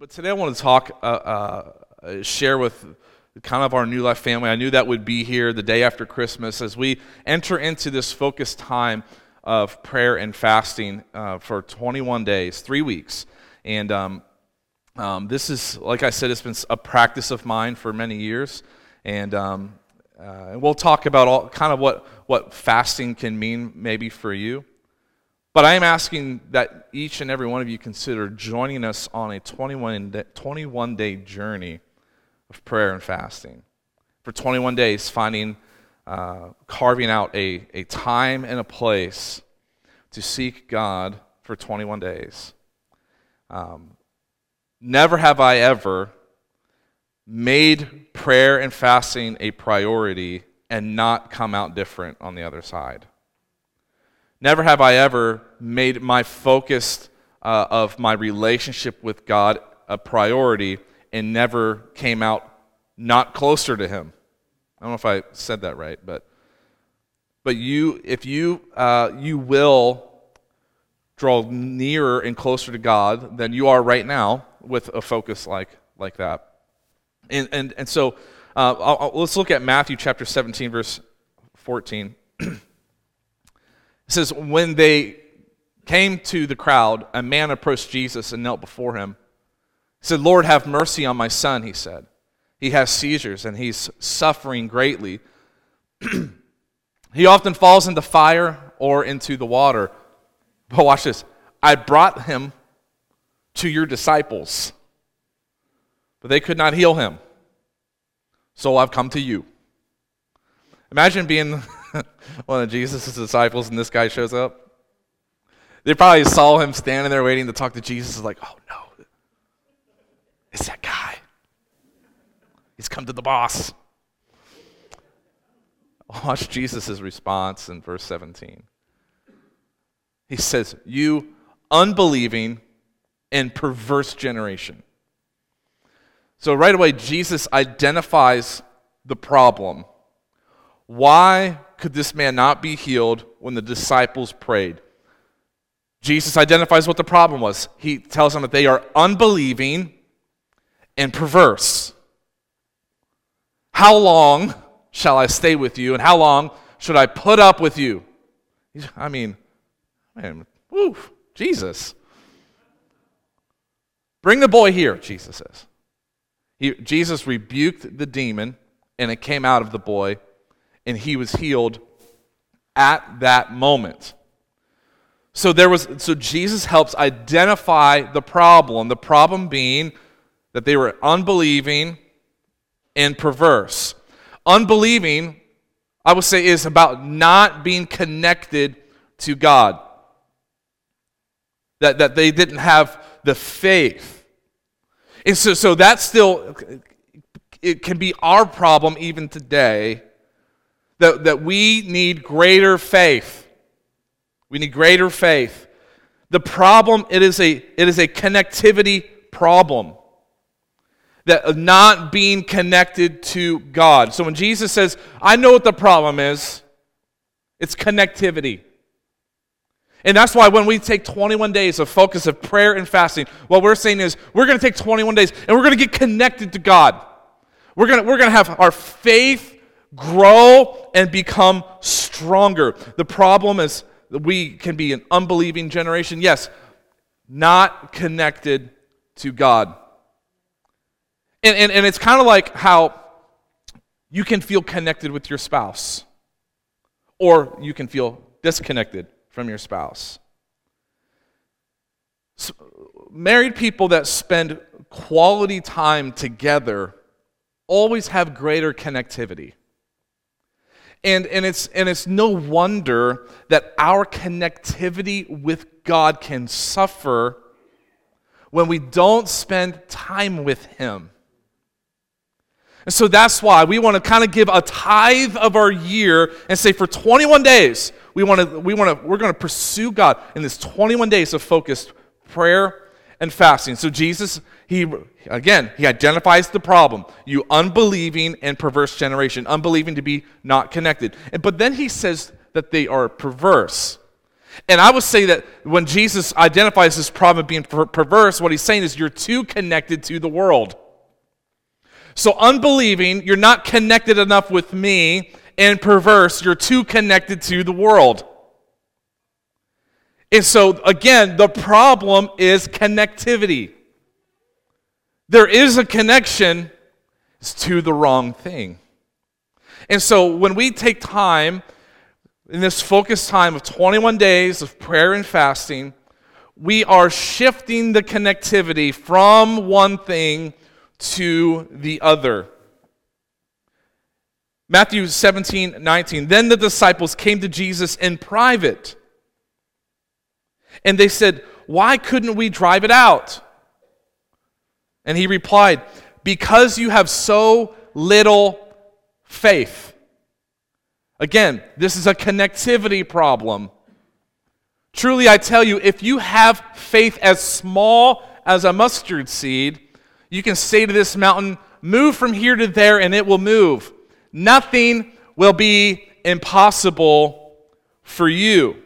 but today I want to talk, uh, uh, share with kind of our New Life family. I knew that would be here the day after Christmas as we enter into this focused time of prayer and fasting uh, for 21 days, three weeks. And um, um, this is, like I said, it's been a practice of mine for many years. And um, uh, we'll talk about all kind of what, what fasting can mean maybe for you. But I am asking that each and every one of you consider joining us on a 21 day, 21 day journey of prayer and fasting. For 21 days, finding, uh, carving out a, a time and a place to seek God for 21 days. Um, never have I ever made prayer and fasting a priority and not come out different on the other side. Never have I ever made my focus uh, of my relationship with God a priority and never came out not closer to Him. I don't know if I said that right, but but you, if you uh, you will draw nearer and closer to God than you are right now with a focus like like that. And and and so uh, I'll, I'll, let's look at Matthew chapter 17, verse 14. It says, When they came to the crowd, a man approached Jesus and knelt before him. He said, Lord, have mercy on my son, he said. He has seizures and he's suffering greatly. he often falls into fire or into the water. But watch this. I brought him to your disciples, but they could not heal him. So I've come to you. Imagine being one of Jesus' disciples and this guy shows up. They probably saw him standing there waiting to talk to Jesus, like, oh no, it's that guy. He's come to the boss. Watch Jesus' response in verse 17. He says, You unbelieving and perverse generation. So, right away, Jesus identifies the problem. Why could this man not be healed when the disciples prayed? Jesus identifies what the problem was. He tells them that they are unbelieving and perverse. How long shall I stay with you, and how long should I put up with you? I mean, man, woo, Jesus. Bring the boy here, Jesus says. He, Jesus rebuked the demon, and it came out of the boy and he was healed at that moment. So there was so Jesus helps identify the problem, the problem being that they were unbelieving and perverse. Unbelieving, I would say, is about not being connected to God. That, that they didn't have the faith. And so, so that still it can be our problem even today that, that we need greater faith. We need greater faith. The problem, it is a, it is a connectivity problem. That not being connected to God. So when Jesus says, I know what the problem is, it's connectivity. And that's why when we take 21 days of focus of prayer and fasting, what we're saying is we're going to take 21 days and we're going to get connected to God. We're going to, we're going to have our faith grow and become stronger. The problem is that we can be an unbelieving generation, yes, not connected to God. And, and, and it's kind of like how you can feel connected with your spouse, or you can feel disconnected from your spouse. So, married people that spend quality time together always have greater connectivity. And, and, it's, and it's no wonder that our connectivity with God can suffer when we don't spend time with Him. And so that's why we want to kind of give a tithe of our year and say for 21 days, we want to, we want to, we're going to pursue God in this 21 days of focused prayer and fasting. So Jesus, he again, he identifies the problem. You unbelieving and perverse generation, unbelieving to be not connected. And, but then he says that they are perverse. And I would say that when Jesus identifies this problem of being per- perverse, what he's saying is you're too connected to the world. So, unbelieving, you're not connected enough with me, and perverse, you're too connected to the world. And so, again, the problem is connectivity. There is a connection to the wrong thing. And so, when we take time in this focused time of 21 days of prayer and fasting, we are shifting the connectivity from one thing to the other. Matthew 17, 19. Then the disciples came to Jesus in private. And they said, Why couldn't we drive it out? And he replied, Because you have so little faith. Again, this is a connectivity problem. Truly, I tell you, if you have faith as small as a mustard seed, you can say to this mountain, Move from here to there, and it will move. Nothing will be impossible for you.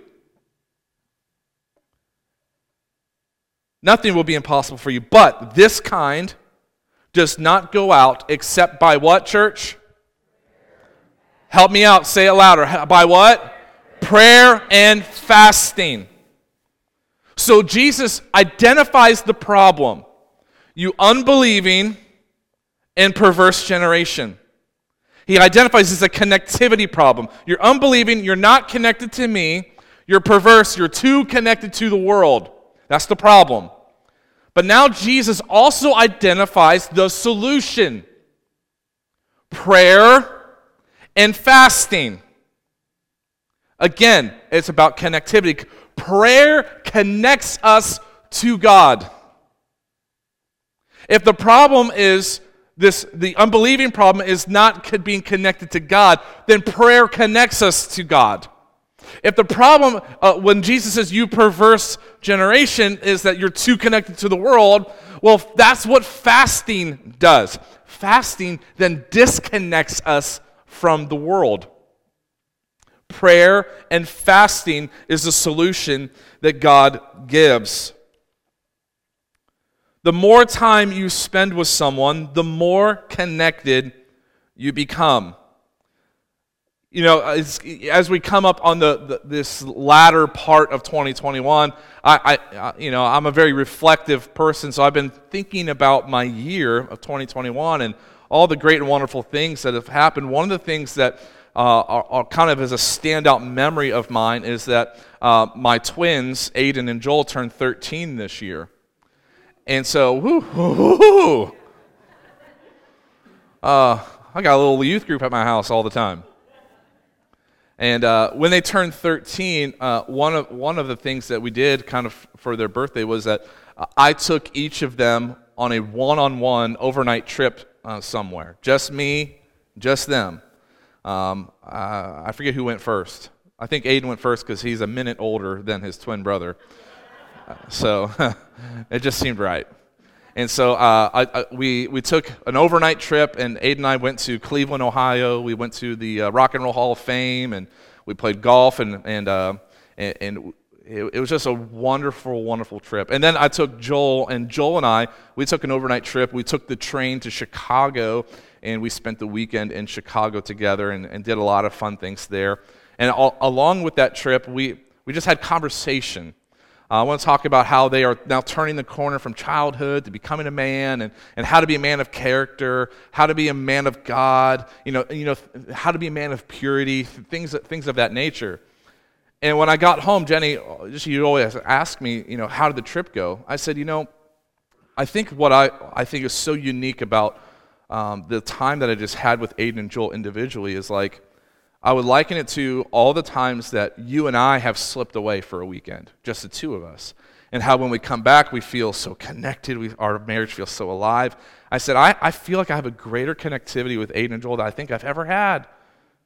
Nothing will be impossible for you. But this kind does not go out except by what, church? Help me out. Say it louder. By what? Prayer and fasting. So Jesus identifies the problem. You unbelieving and perverse generation. He identifies as a connectivity problem. You're unbelieving, you're not connected to me, you're perverse, you're too connected to the world. That's the problem. But now Jesus also identifies the solution prayer and fasting. Again, it's about connectivity. Prayer connects us to God. If the problem is this the unbelieving problem is not being connected to God, then prayer connects us to God. If the problem uh, when Jesus says you perverse generation is that you're too connected to the world, well, that's what fasting does. Fasting then disconnects us from the world. Prayer and fasting is the solution that God gives. The more time you spend with someone, the more connected you become. You know, as, as we come up on the, the, this latter part of 2021, I, I, you know, I'm a very reflective person, so I've been thinking about my year of 2021 and all the great and wonderful things that have happened. One of the things that uh, are, are, kind of as a standout memory of mine is that uh, my twins, Aiden and Joel, turned 13 this year. And so, whoo, whoo, whoo, uh, I got a little youth group at my house all the time. And uh, when they turned 13, uh, one, of, one of the things that we did kind of for their birthday was that uh, I took each of them on a one on one overnight trip uh, somewhere. Just me, just them. Um, I forget who went first. I think Aiden went first because he's a minute older than his twin brother. So it just seemed right. And so uh, I, I, we, we took an overnight trip, and Aiden and I went to Cleveland, Ohio. We went to the uh, Rock and Roll Hall of Fame, and we played golf, and, and, uh, and, and it, it, was just a wonderful, wonderful trip. And then I took Joel, and Joel and I, we took an overnight trip. We took the train to Chicago, and we spent the weekend in Chicago together and, and did a lot of fun things there. And all, along with that trip, we, we just had conversation I want to talk about how they are now turning the corner from childhood to becoming a man and, and how to be a man of character, how to be a man of God, you know, you know, how to be a man of purity, things, things of that nature. And when I got home, Jenny, she always ask me, you know, how did the trip go? I said, you know, I think what I, I think is so unique about um, the time that I just had with Aiden and Joel individually is like, I would liken it to all the times that you and I have slipped away for a weekend, just the two of us, and how when we come back, we feel so connected, we, our marriage feels so alive. I said, I, I feel like I have a greater connectivity with Aiden and Joel than I think I've ever had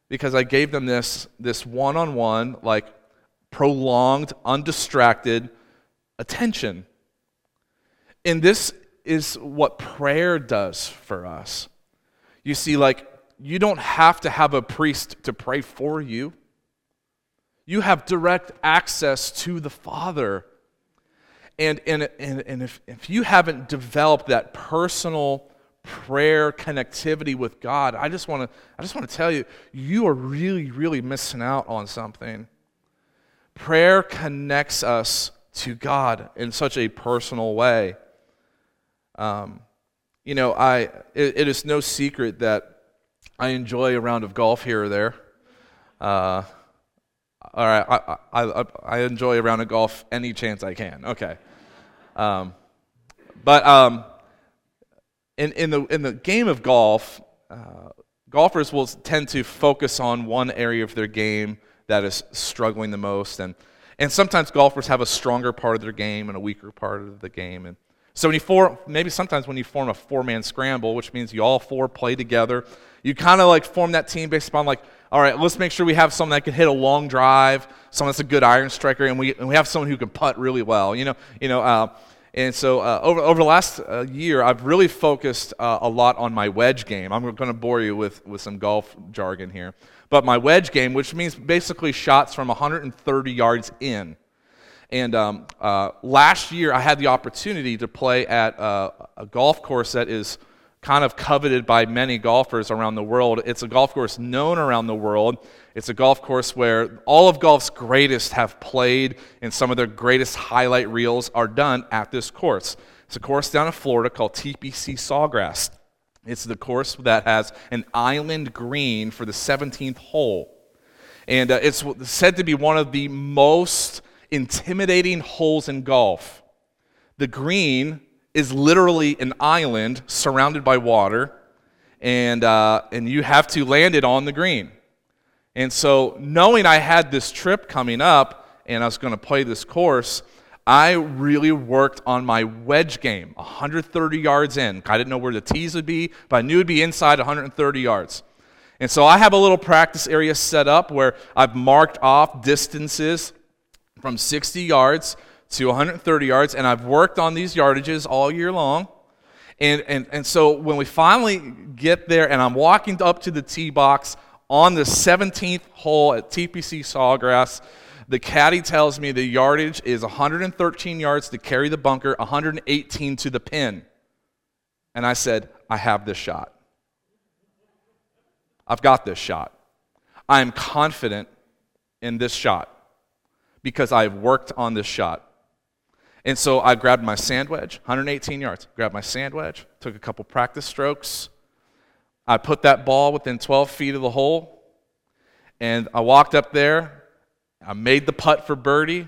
because I gave them this, this one-on-one, like prolonged, undistracted attention. And this is what prayer does for us. You see, like you don't have to have a priest to pray for you. You have direct access to the Father. And, and, and, and if, if you haven't developed that personal prayer connectivity with God, I just want to I just want to tell you, you are really, really missing out on something. Prayer connects us to God in such a personal way. Um, you know, I it, it is no secret that I enjoy a round of golf here or there. Uh, all right, I, I, I, enjoy a round of golf any chance I can. Okay. Um, but um, in, in, the, in the game of golf, uh, golfers will tend to focus on one area of their game that is struggling the most. And, and sometimes golfers have a stronger part of their game and a weaker part of the game. And so when you form, maybe sometimes when you form a four-man scramble, which means you all four play together, you kind of like form that team based upon like, all right, let's make sure we have someone that can hit a long drive, someone that's a good iron striker, and we, and we have someone who can putt really well. You know, you know, uh, and so uh, over, over the last uh, year, I've really focused uh, a lot on my wedge game. I'm going to bore you with, with some golf jargon here. But my wedge game, which means basically shots from 130 yards in. And um, uh, last year, I had the opportunity to play at uh, a golf course that is kind of coveted by many golfers around the world. It's a golf course known around the world. It's a golf course where all of golf's greatest have played, and some of their greatest highlight reels are done at this course. It's a course down in Florida called TPC Sawgrass. It's the course that has an island green for the 17th hole. And uh, it's said to be one of the most intimidating holes in golf. The green is literally an island surrounded by water, and, uh, and you have to land it on the green. And so, knowing I had this trip coming up and I was going to play this course, I really worked on my wedge game, 130 yards in. I didn't know where the tees would be, but I knew it would be inside 130 yards. And so I have a little practice area set up where I've marked off distances from 60 yards to 130 yards, and I've worked on these yardages all year long. And, and, and so when we finally get there, and I'm walking up to the tee box on the 17th hole at TPC Sawgrass, the caddy tells me the yardage is 113 yards to carry the bunker, 118 to the pin. And I said, I have this shot. I've got this shot. I am confident in this shot because I've worked on this shot. And so I grabbed my sand wedge, 118 yards, grabbed my sand wedge, took a couple practice strokes. I put that ball within 12 feet of the hole, and I walked up there. I made the putt for birdie,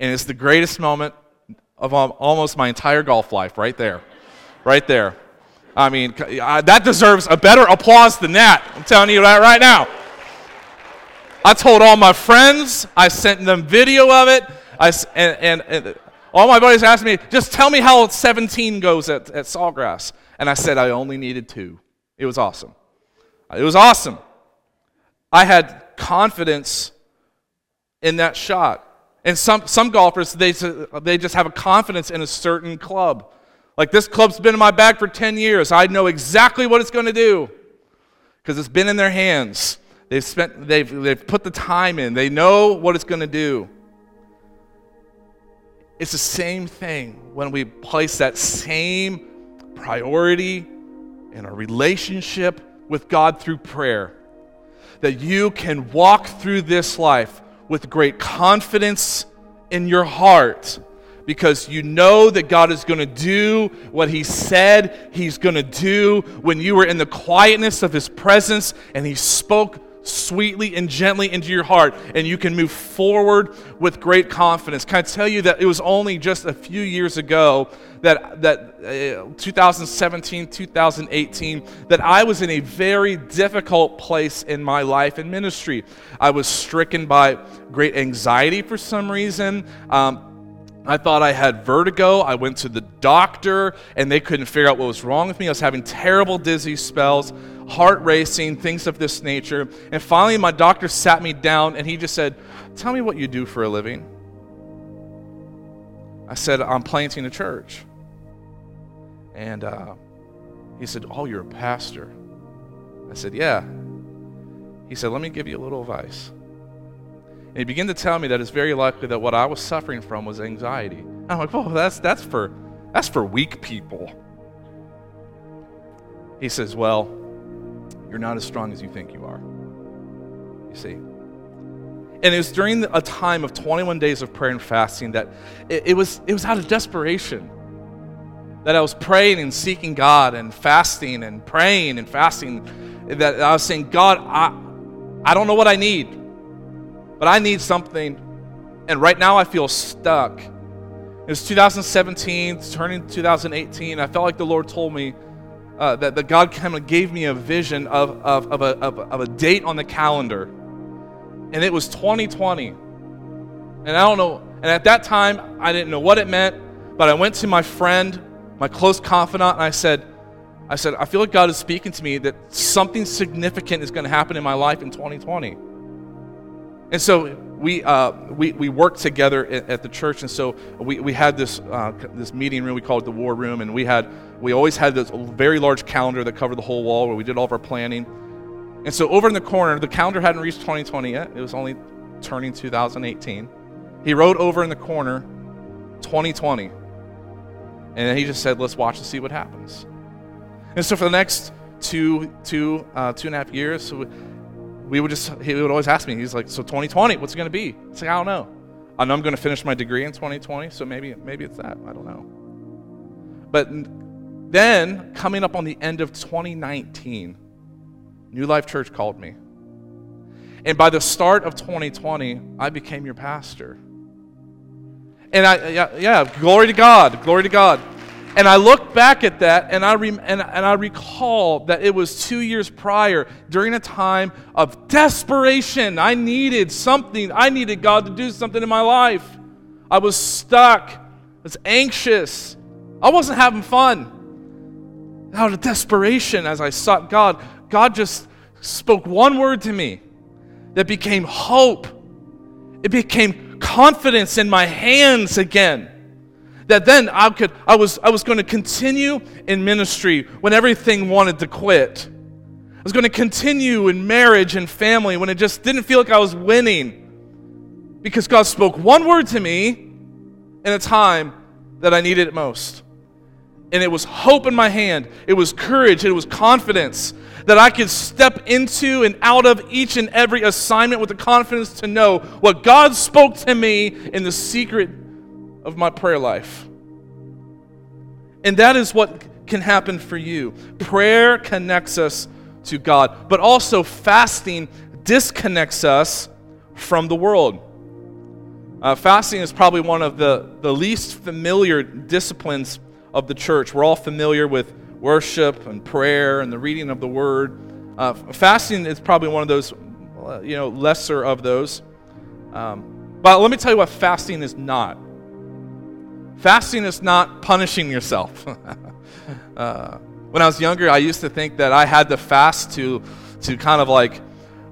and it's the greatest moment of almost my entire golf life right there. Right there. I mean, that deserves a better applause than that. I'm telling you that right now. I told all my friends, I sent them video of it, I, and, and, and all my buddies asked me, just tell me how 17 goes at, at Sawgrass. And I said I only needed two. It was awesome. It was awesome. I had confidence in that shot. And some, some golfers, they, they just have a confidence in a certain club. Like this club's been in my bag for 10 years. I know exactly what it's going to do because it's been in their hands. They've, spent, they've, they've put the time in, they know what it's going to do. It's the same thing when we place that same priority in our relationship with God through prayer. That you can walk through this life with great confidence in your heart because you know that God is going to do what He said He's going to do when you were in the quietness of His presence and He spoke sweetly and gently into your heart, and you can move forward with great confidence. Can I tell you that it was only just a few years ago that, that uh, 2017, 2018, that I was in a very difficult place in my life and ministry. I was stricken by great anxiety for some reason. Um, I thought I had vertigo. I went to the doctor and they couldn't figure out what was wrong with me. I was having terrible dizzy spells, heart racing, things of this nature. And finally, my doctor sat me down and he just said, Tell me what you do for a living. I said, I'm planting a church. And uh, he said, Oh, you're a pastor. I said, Yeah. He said, Let me give you a little advice. And he began to tell me that it's very likely that what I was suffering from was anxiety. I'm like, "Oh, that's that's for that's for weak people." He says, "Well, you're not as strong as you think you are." You see. And it was during a time of 21 days of prayer and fasting that it, it was it was out of desperation that I was praying and seeking God and fasting and praying and fasting that I was saying, God, I, I don't know what I need, but I need something. And right now I feel stuck. It was 2017, turning 2018. I felt like the Lord told me uh, that, that God kind of gave me a vision of, of, of, a, of, of a date on the calendar. And it was 2020. And I don't know, and at that time, I didn't know what it meant, but I went to my friend my close confidant, and I said, I said, I feel like God is speaking to me that something significant is going to happen in my life in 2020. And so we, uh, we, we worked together at, at, the church, and so we, we had this, uh, this meeting room, we called it the war room, and we, had, we always had this very large calendar that covered the whole wall where we did all of our planning. And so over in the corner, the calendar hadn't reached 2020 yet, it was only turning 2018. He wrote over in the corner 2020. And then he just said, let's watch and see what happens. And so for the next two, two, uh, two and a half years, we would just, he would always ask me, he's like, so 2020, what's it going to be? It's like, I don't know. I know I'm going to finish my degree in 2020, so maybe, maybe it's that. I don't know. But then, coming up on the end of 2019, New Life Church called me. And by the start of 2020, I became your pastor. And I, yeah, yeah, glory to God, glory to God. And I look back at that and I, re- and, and I recall that it was two years prior during a time of desperation. I needed something, I needed God to do something in my life. I was stuck, I was anxious, I wasn't having fun. Out of desperation, as I sought God, God just spoke one word to me that became hope. It became confidence in my hands again. That then I could I was I was going to continue in ministry when everything wanted to quit. I was going to continue in marriage and family when it just didn't feel like I was winning. Because God spoke one word to me in a time that I needed it most. And it was hope in my hand, it was courage, it was confidence that I could step into and out of each and every assignment with the confidence to know what God spoke to me in the secret of my prayer life. And that is what can happen for you. Prayer connects us to God, but also fasting disconnects us from the world. Uh, fasting is probably one of the, the least familiar disciplines of the church. We're all familiar with worship and prayer and the reading of the word. Uh, fasting is probably one of those, uh, you know, lesser of those. Um, but let me tell you what fasting is not. Fasting is not punishing yourself. uh, when I was younger, I used to think that I had to fast to, to kind of like,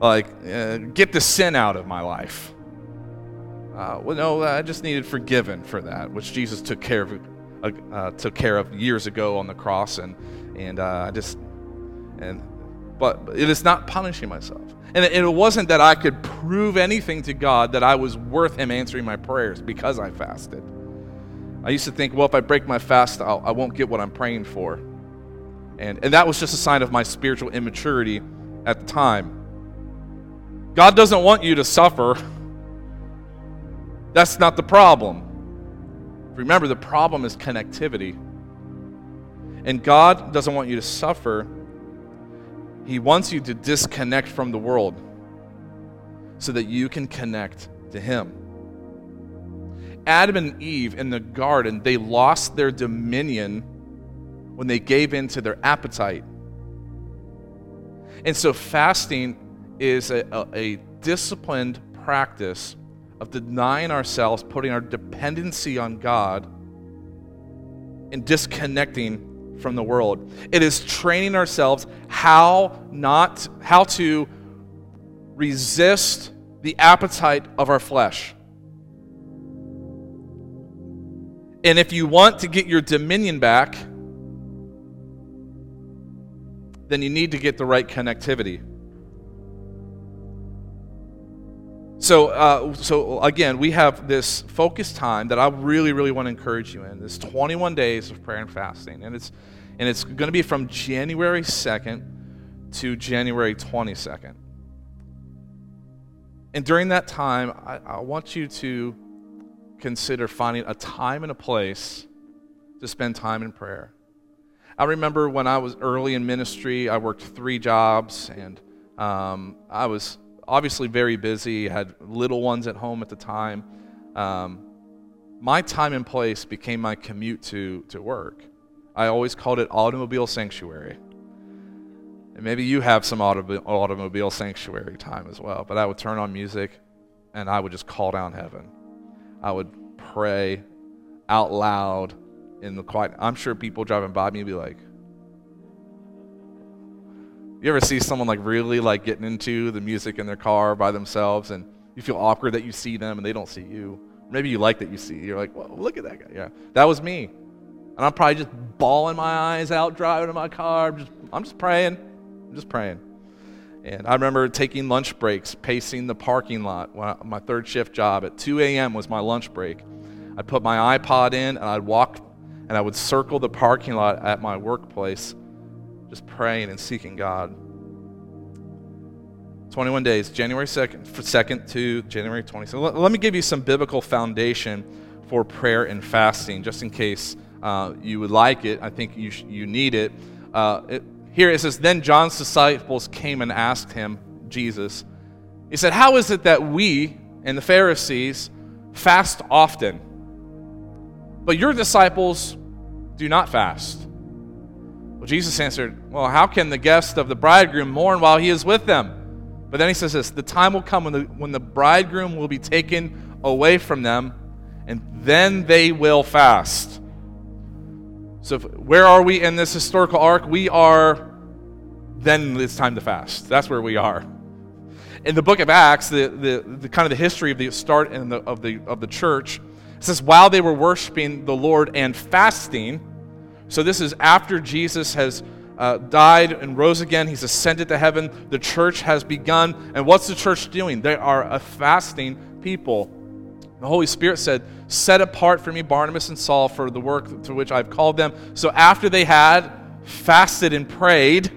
like uh, get the sin out of my life. Uh, well, no, I just needed forgiven for that, which Jesus took care of uh, uh, took care of years ago on the cross, and and uh, I just and but it is not punishing myself. And it, it wasn't that I could prove anything to God that I was worth Him answering my prayers because I fasted. I used to think, well, if I break my fast, I'll, I will not get what I'm praying for. And, and that was just a sign of my spiritual immaturity at the time. God doesn't want you to suffer. That's not the problem. Remember, the problem is connectivity. And God doesn't want you to suffer, He wants you to disconnect from the world so that you can connect to Him. Adam and Eve in the garden, they lost their dominion when they gave in to their appetite. And so, fasting is a, a, a disciplined practice of denying ourselves, putting our dependency on God, and disconnecting from the world. It is training ourselves how not how to resist the appetite of our flesh. And if you want to get your dominion back, then you need to get the right connectivity. So, uh, so again, we have this focused time that I really, really want to encourage you in. This 21 days of prayer and fasting, and it's and it's going to be from January 2nd to January 22nd. And during that time, I, I want you to consider finding a time and a place to spend time in prayer. I remember when I was early in ministry, I worked three jobs, and um, I was obviously very busy, had little ones at home at the time. Um, my time and place became my commute to, to work. I always called it automobile sanctuary. And maybe you have some automobile sanctuary time as well. But I would turn on music and I would just call down heaven. I would pray out loud in the quiet. I'm sure people driving by me would be like, you ever see someone like really like getting into the music in their car by themselves and you feel awkward that you see them and they don't see you? Maybe you like that you see. You're like, well, look at that guy. Yeah, that was me. And I'm probably just bawling my eyes out driving in my car. I'm just, I'm just praying. I'm just praying. And I remember taking lunch breaks, pacing the parking lot. my third shift job at 2 a.m. was my lunch break. I'd put my iPod in and I'd walk and I would circle the parking lot at my workplace, just praying and seeking God. 21 days, January 2nd, 2nd to January 20th. let, let me give you some biblical foundation for prayer and fasting, just in case uh, you would like it. I think you, sh- you need it. Uh, it here it says, Then John's disciples came and asked him, Jesus, he said, How is it that we and the Pharisees fast often, but your disciples do not fast? Well, Jesus answered, Well, how can the guest of the bridegroom mourn while he is with them? But then he says this The time will come when the, when the bridegroom will be taken away from them, and then they will fast. So, if, where are we in this historical arc? We are, then it's time to fast. That's where we are. In the book of Acts, the, the, the kind of the history of the start and the, of, the, of the church, it says, while they were worshiping the Lord and fasting, so this is after Jesus has uh, died and rose again. He's ascended to heaven. The church has begun. And what's the church doing? They are a fasting people. The Holy Spirit said, Set apart for me Barnabas and Saul for the work to which I've called them. So after they had fasted and prayed,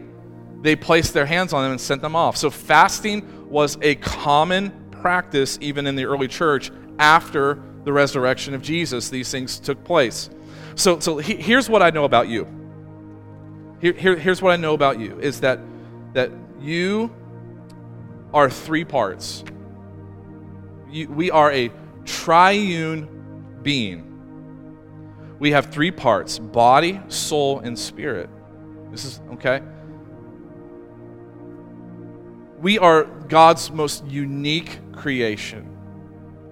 they placed their hands on them and sent them off. So fasting was a common practice even in the early church after the resurrection of Jesus. These things took place. So, so he, here's what I know about you. Here, here, here's what I know about you is that, that you are three parts. You, we are a triune being. We have three parts body, soul, and spirit. This is okay? We are God's most unique creation.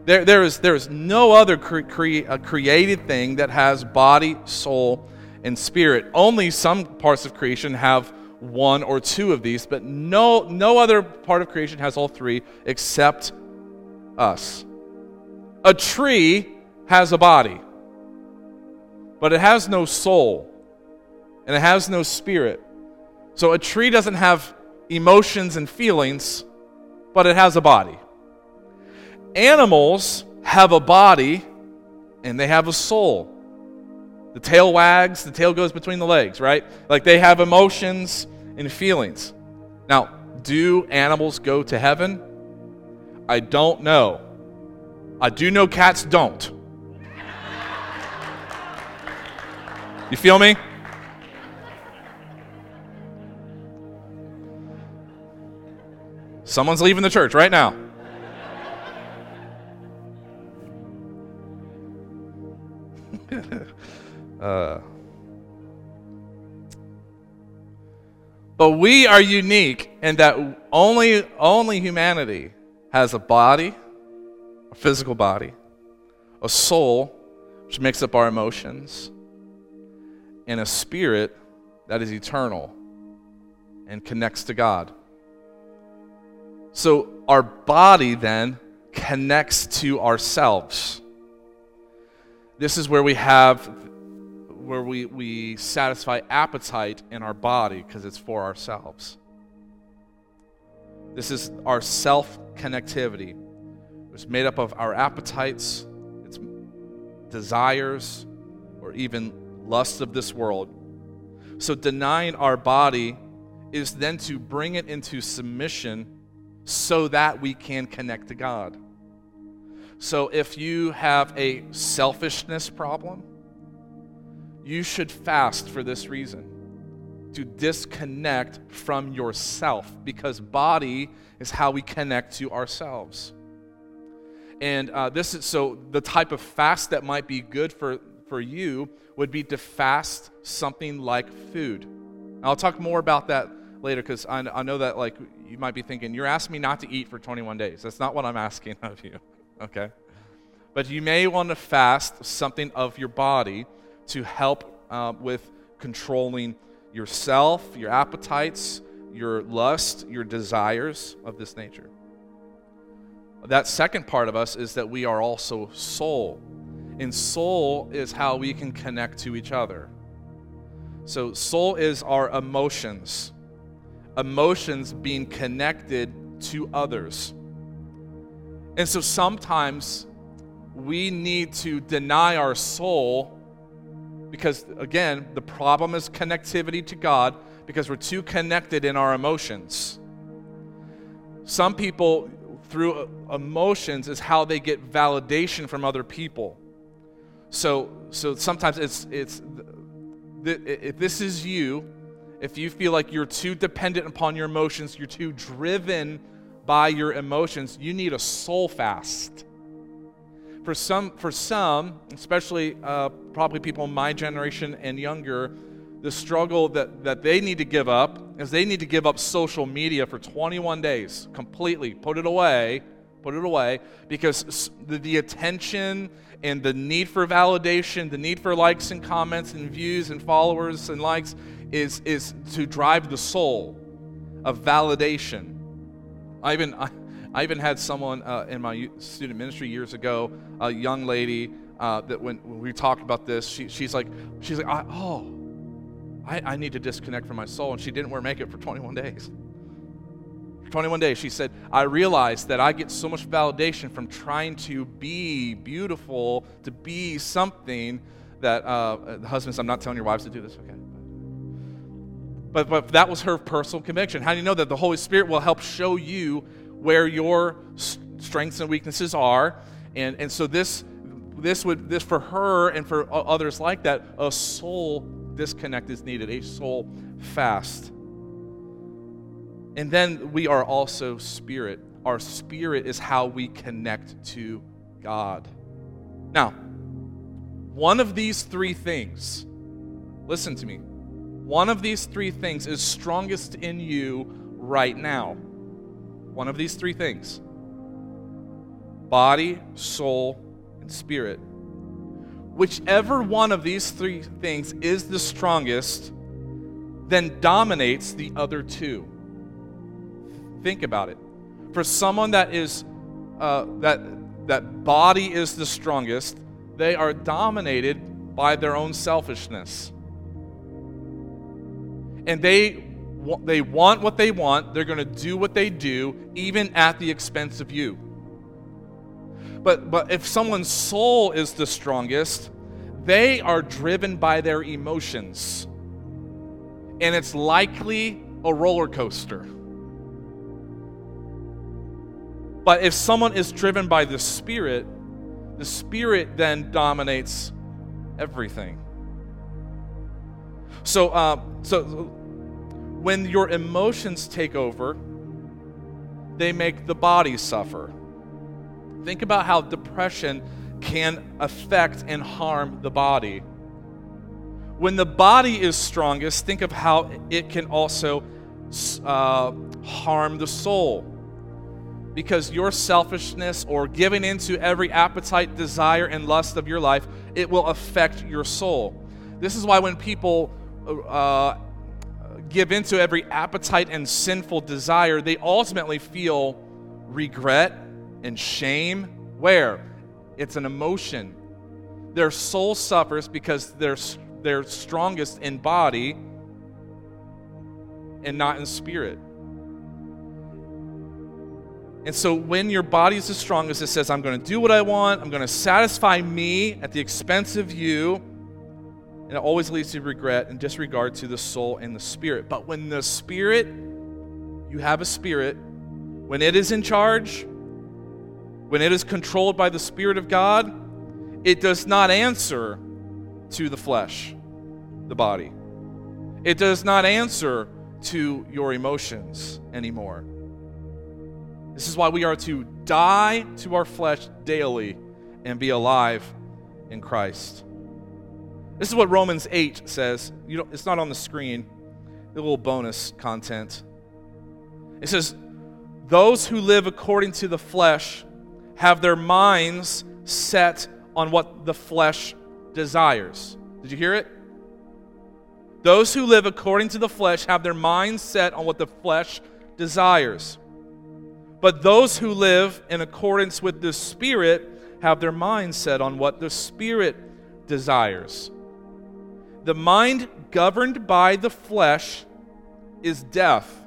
There, there, is, there is no other cre- cre- uh, created thing that has body, soul, and spirit. Only some parts of creation have one or two of these, but no, no other part of creation has all three except us. A tree has a body, but it has no soul and it has no spirit. So a tree doesn't have emotions and feelings, but it has a body. Animals have a body and they have a soul. The tail wags, the tail goes between the legs, right? Like they have emotions and feelings. Now, do animals go to heaven? I don't know. I do know cats don't. You feel me? Someone's leaving the church right now. uh, but we are unique in that only, only humanity has a body a physical body, a soul, which makes up our emotions, and a spirit that is eternal and connects to God. So our body then connects to ourselves. This is where we have where we, we satisfy appetite in our body because it's for ourselves. This is our self connectivity It's made up of our appetites, its desires, or even lusts of this world. So denying our body is then to bring it into submission so that we can connect to God. So if you have a selfishness problem, you should fast for this reason to disconnect from yourself because body is how we connect to ourselves. And uh, this is so the type of fast that might be good for, for you would be to fast something like food. I'll talk more about that later because I, I know that like you might be thinking, you're asking me not to eat for 21 days. That's not what I'm asking of you, okay? But you may want to fast something of your body to help uh, with controlling yourself, your appetites, your lust, your desires of this nature. That second part of us is that we are also soul. And soul is how we can connect to each other. So, soul is our emotions, emotions being connected to others. And so sometimes we need to deny our soul because, again, the problem is connectivity to God because we're too connected in our emotions. Some people, through emotions, is how they get validation from other people. So, so sometimes it's, it's if this is you, if you feel like you're too dependent upon your emotions, you're too driven by your emotions, you need a soul fast. For some, for some, especially uh, probably people in my generation and younger, the struggle that, that they need to give up is they need to give up social media for 21 days completely. Put it away, put it away, because the, the attention and the need for validation, the need for likes and comments and views and followers and likes is, is to drive the soul of validation. I even. I, I even had someone uh, in my student ministry years ago, a young lady uh, that when, when, we talked about this, she, she's like, she's like, oh, I, I need to disconnect from my soul, and she didn't wear makeup for 21 days. For 21 days, she said, I realized that I get so much validation from trying to be beautiful, to be something that uh, the husbands. I'm not telling your wives to do this, okay? But, but that was her personal conviction. How do you know that the Holy Spirit will help show you where your strengths and weaknesses are. And, and so this, this would this for her and for others like that, a soul disconnect is needed, a soul fast. And then we are also spirit. Our spirit is how we connect to God. Now, one of these three things, listen to me, one of these three things is strongest in you right now. One of these three things body, soul, and spirit. Whichever one of these three things is the strongest, then dominates the other two. Think about it. For someone that is uh, that that body is the strongest, they are dominated by their own selfishness. And they they want what they want, they're going to do what they do, even at the expense of you. But, but if someone's soul is the strongest, they are driven by their emotions. And it's likely a roller coaster. But if someone is driven by the Spirit, the Spirit then dominates everything. So, uh, so when your emotions take over, they make the body suffer. Think about how depression can affect and harm the body. When the body is strongest, think of how it can also uh, harm the soul. Because your selfishness or giving into every appetite, desire, and lust of your life, it will affect your soul. This is why when people uh, give into every appetite and sinful desire, they ultimately feel regret and shame. Where? It's an emotion. Their soul suffers because they're, they're strongest in body and not in spirit. And so when your body is the strongest, it says, I'm going to do what I want, I'm going to satisfy me at the expense of you. And it always leads to regret and disregard to the soul and the spirit. But when the spirit, you have a spirit, when it is in charge, when it is controlled by the Spirit of God, it does not answer to the flesh, the body. It does not answer to your emotions anymore. This is why we are to die to our flesh daily and be alive in Christ. This is what Romans 8 says. You it's not on the screen, a little bonus content. It says, Those who live according to the flesh have their minds set on what the flesh desires. Did you hear it? Those who live according to the flesh have their minds set on what the flesh desires. But those who live in accordance with the Spirit have their minds set on what the Spirit desires. The mind governed by the flesh is death.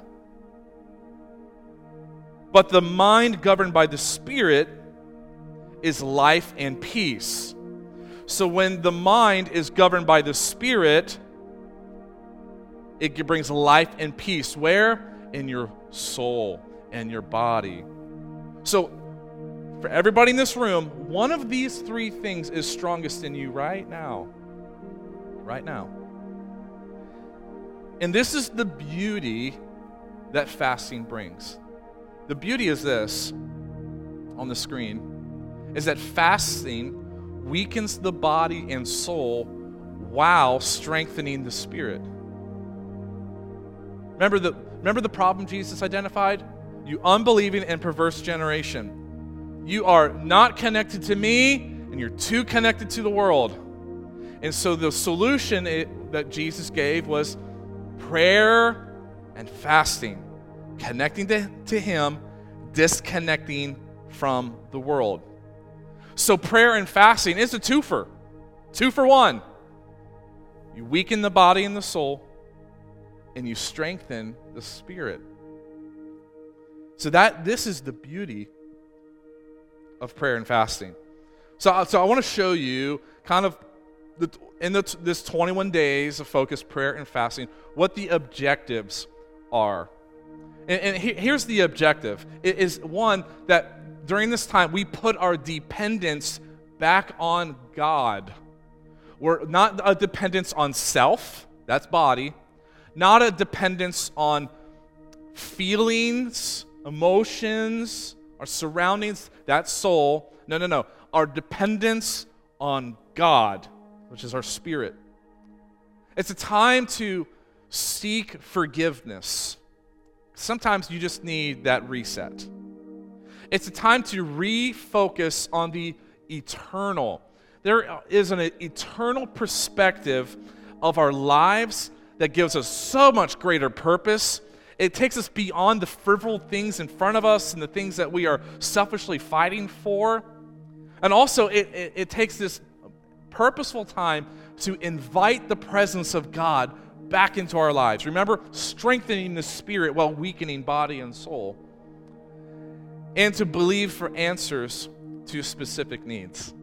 But the mind governed by the Spirit is life and peace. So when the mind is governed by the Spirit, it brings life and peace. Where? In your soul and your body. So, for everybody in this room, one of these three things is strongest in you right now. Right now. And this is the beauty that fasting brings. The beauty is this on the screen is that fasting weakens the body and soul while strengthening the spirit. Remember the, remember the problem Jesus identified? You unbelieving and perverse generation. You are not connected to me, and you're too connected to the world. And so the solution it, that Jesus gave was prayer and fasting, connecting to, to Him, disconnecting from the world. So, prayer and fasting is a twofer. Two for one. You weaken the body and the soul, and you strengthen the spirit. So, that this is the beauty of prayer and fasting. So, so I want to show you kind of the, in the, this 21 days of focused prayer and fasting what the objectives are. And, and he, here's the objective it is one that during this time, we put our dependence back on God. We're not a dependence on self, that's body, not a dependence on feelings, emotions, our surroundings, that's soul. No, no, no. Our dependence on God, which is our spirit. It's a time to seek forgiveness. Sometimes you just need that reset. It's a time to refocus on the eternal. There is an eternal perspective of our lives that gives us so much greater purpose. It takes us beyond the frivolous things in front of us and the things that we are selfishly fighting for. And also, it, it, it takes this purposeful time to invite the presence of God back into our lives. Remember, strengthening the spirit while weakening body and soul and to believe for answers to specific needs.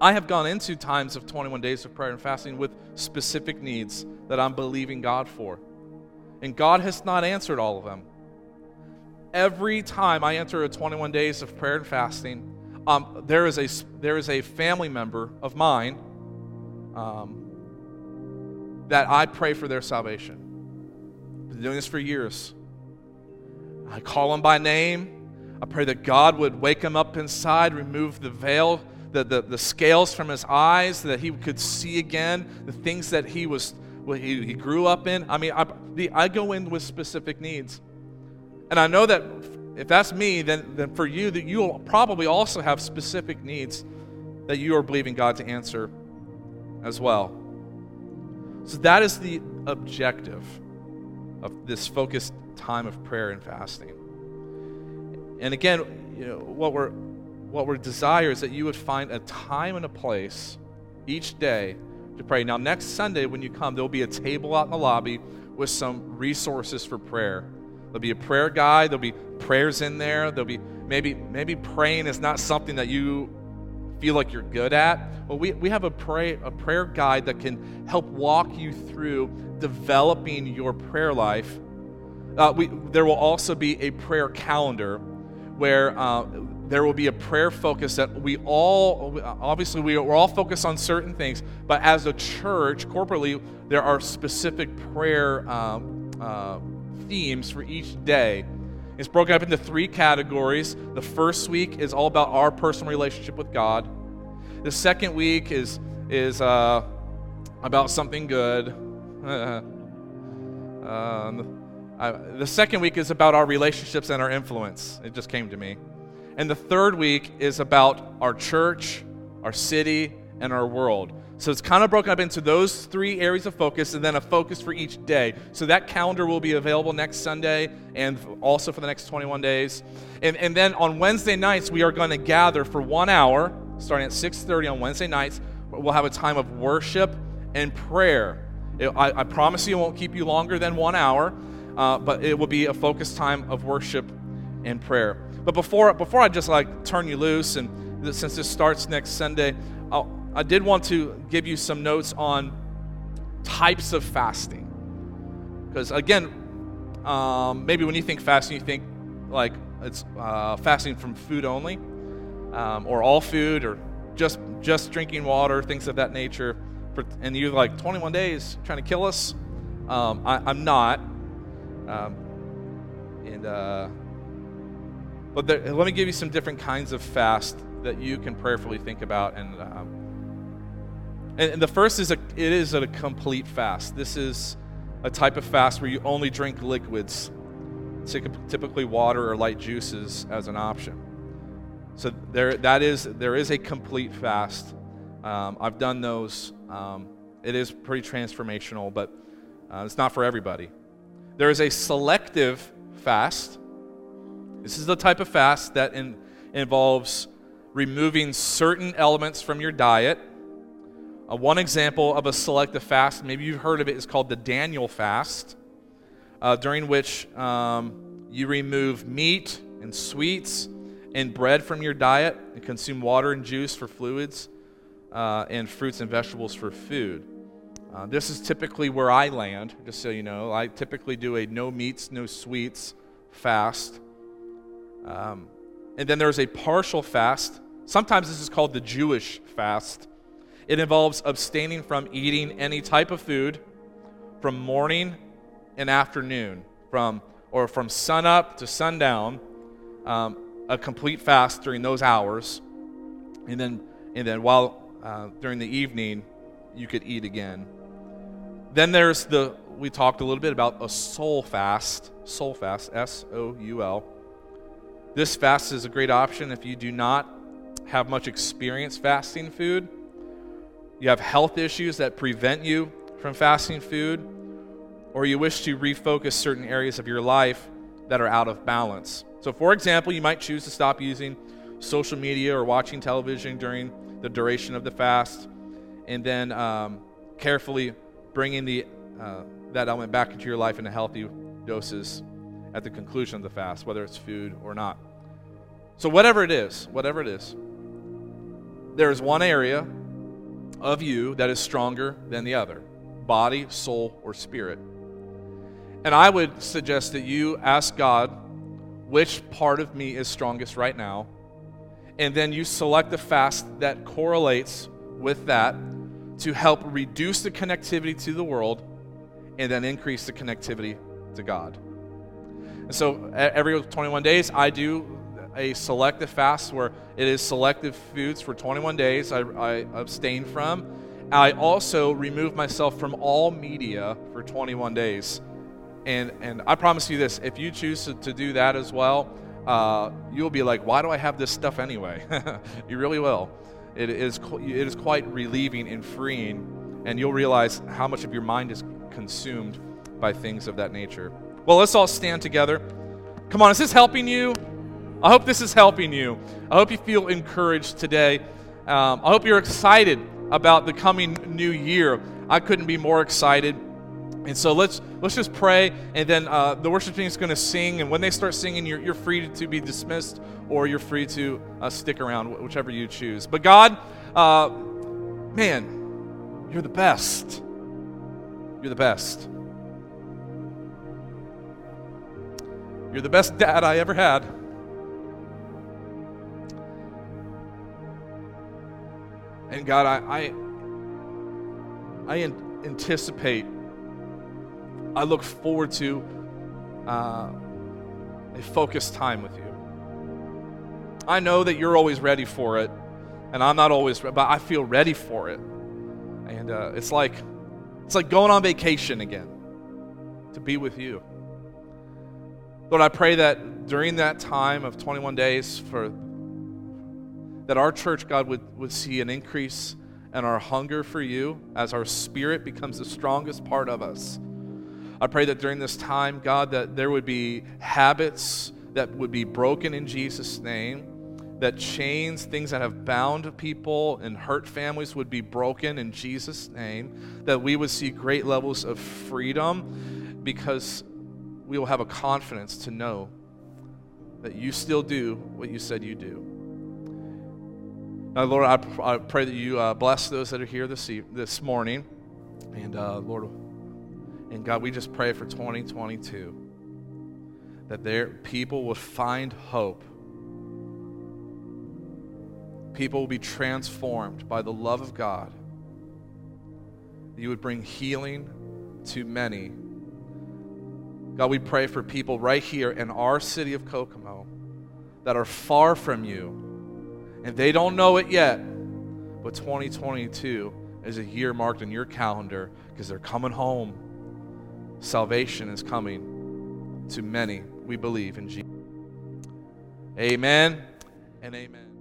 I have gone into times of 21 days of prayer and fasting with specific needs that I'm believing God for. And God has not answered all of them. Every time I enter a 21 days of prayer and fasting, um, there, is a, there is a family member of mine um, that I pray for their salvation. I've been doing this for years. I call them by name. I pray that God would wake him up inside, remove the veil, the, the, the scales from his eyes, that he could see again the things that he was well, he, he grew up in. I mean, I, the, I go in with specific needs. And I know that if that's me, then, then for you, that you'll probably also have specific needs that you are believing God to answer as well. So that is the objective of this focused time of prayer and fasting. And again, you know, what we're what we desire is that you would find a time and a place each day to pray. Now, next Sunday when you come, there'll be a table out in the lobby with some resources for prayer. There'll be a prayer guide. There'll be prayers in there. There'll be maybe maybe praying is not something that you feel like you're good at. Well, we, we have a pray a prayer guide that can help walk you through developing your prayer life. Uh, we, there will also be a prayer calendar where uh, there will be a prayer focus that we all obviously we, we're all focused on certain things but as a church corporately there are specific prayer um, uh, themes for each day. It's broken up into three categories. The first week is all about our personal relationship with God. The second week is is uh, about something good. um, uh, the second week is about our relationships and our influence. It just came to me. And the third week is about our church, our city, and our world. So it's kind of broken up into those three areas of focus and then a focus for each day. So that calendar will be available next Sunday and also for the next 21 days. And, and then on Wednesday nights, we are going to gather for one hour, starting at 6.30 on Wednesday nights. We'll have a time of worship and prayer. I, I, promise you it won't keep you longer than one hour, uh, but it will be a focused time of worship and prayer. But before, before I just like turn you loose, and since this starts next Sunday, I'll, I did want to give you some notes on types of fasting. Because again, um, maybe when you think fasting, you think like it's uh, fasting from food only, um, or all food, or just just drinking water, things of that nature. And you're like 21 days trying to kill us. Um, I, am not. Um, and uh, but there, let me give you some different kinds of fast that you can prayerfully think about and um, and, the first is a, it is a complete fast. This is a type of fast where you only drink liquids, typically water or light juices as an option. So there, that is, there is a complete fast. Um, I've done those. Um, it is pretty transformational, but uh, it's not for everybody. There is a selective fast. This is the type of fast that in, involves removing certain elements from your diet uh, one example of a selective fast, maybe you've heard of it, is called the Daniel fast, uh, during which um, you remove meat and sweets and bread from your diet and consume water and juice for fluids uh, and fruits and vegetables for food. Uh, this is typically where I land, just so you know. I typically do a no meats, no sweets fast. Um, and then there's a partial fast. Sometimes this is called the Jewish fast. It involves abstaining from eating any type of food from morning and afternoon, from or from sunup to sundown, um, a complete fast during those hours, and then and then while uh, during the evening you could eat again. Then there's the we talked a little bit about a soul fast, soul fast, S O U L. This fast is a great option if you do not have much experience fasting food you have health issues that prevent you from fasting food, or you wish to refocus certain areas of your life that are out of balance. So, for example, you might choose to stop using social media or watching television during the duration of the fast, and then um, carefully bringing the, uh, that element back into your life in a healthy doses at the conclusion of the fast, whether it's food or not. So, whatever it is, whatever it is, there is one area of you that is stronger than the other body, soul, or spirit. And I would suggest that you ask God which part of me is strongest right now, and then you select the fast that correlates with that to help reduce the connectivity to the world and then increase the connectivity to God. And so every 21 days, I do a selective fast where it is selective foods for 21 days I, I abstain from. I also remove myself from all media for 21 days. And, and I promise you this if you choose to, to do that as well, uh, you'll be like, why do I have this stuff anyway? you really will. It is, it is quite relieving and freeing, and you'll realize how much of your mind is consumed by things of that nature. Well, let's all stand together. Come on, is this helping you? I hope this is helping you. I hope you feel encouraged today. Um, I hope you're excited about the coming new year. I couldn't be more excited. And so let's let's just pray, and then uh, the worship team is going to sing. And when they start singing, you're, you're free to be dismissed, or you're free to uh, stick around, whichever you choose. But God, uh, man, you're the best. You're the best. You're the best dad I ever had. And God, I, I, I anticipate I look forward to uh, a focused time with you. I know that you're always ready for it, and I'm not always, but I feel ready for it. And uh, it's like it's like going on vacation again to be with you. Lord, I pray that during that time of 21 days for that our church, God, would, would see an increase in our hunger for you as our spirit becomes the strongest part of us. I pray that during this time, God, that there would be habits that would be broken in Jesus' name, that chains, things that have bound people and hurt families would be broken in Jesus' name, that we would see great levels of freedom because we will have a confidence to know that you still do what you said you do. Now, Lord, I, I pray that you uh, bless those that are here this, this morning. And uh, Lord, and God, we just pray for 2022 that there people will find hope. People will be transformed by the love of God. You would bring healing to many. God, we pray for people right here in our city of Kokomo that are far from you, and they don't know it yet, but 2022 is a year marked in your calendar because they're coming home salvation is coming to many. We believe in Jesus. Amen and amen.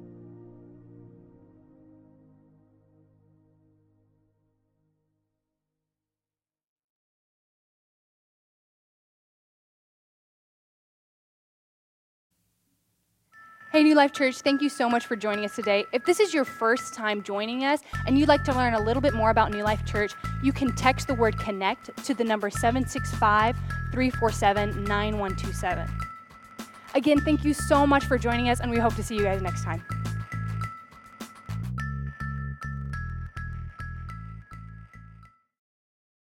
Hey, New Life Church, thank you so much for joining us today. If this is your first time joining us and you'd like to learn a little bit more about New Life Church, you can text the word connect to the number 765 347 9127. Again, thank you so much for joining us, and we hope to see you guys next time.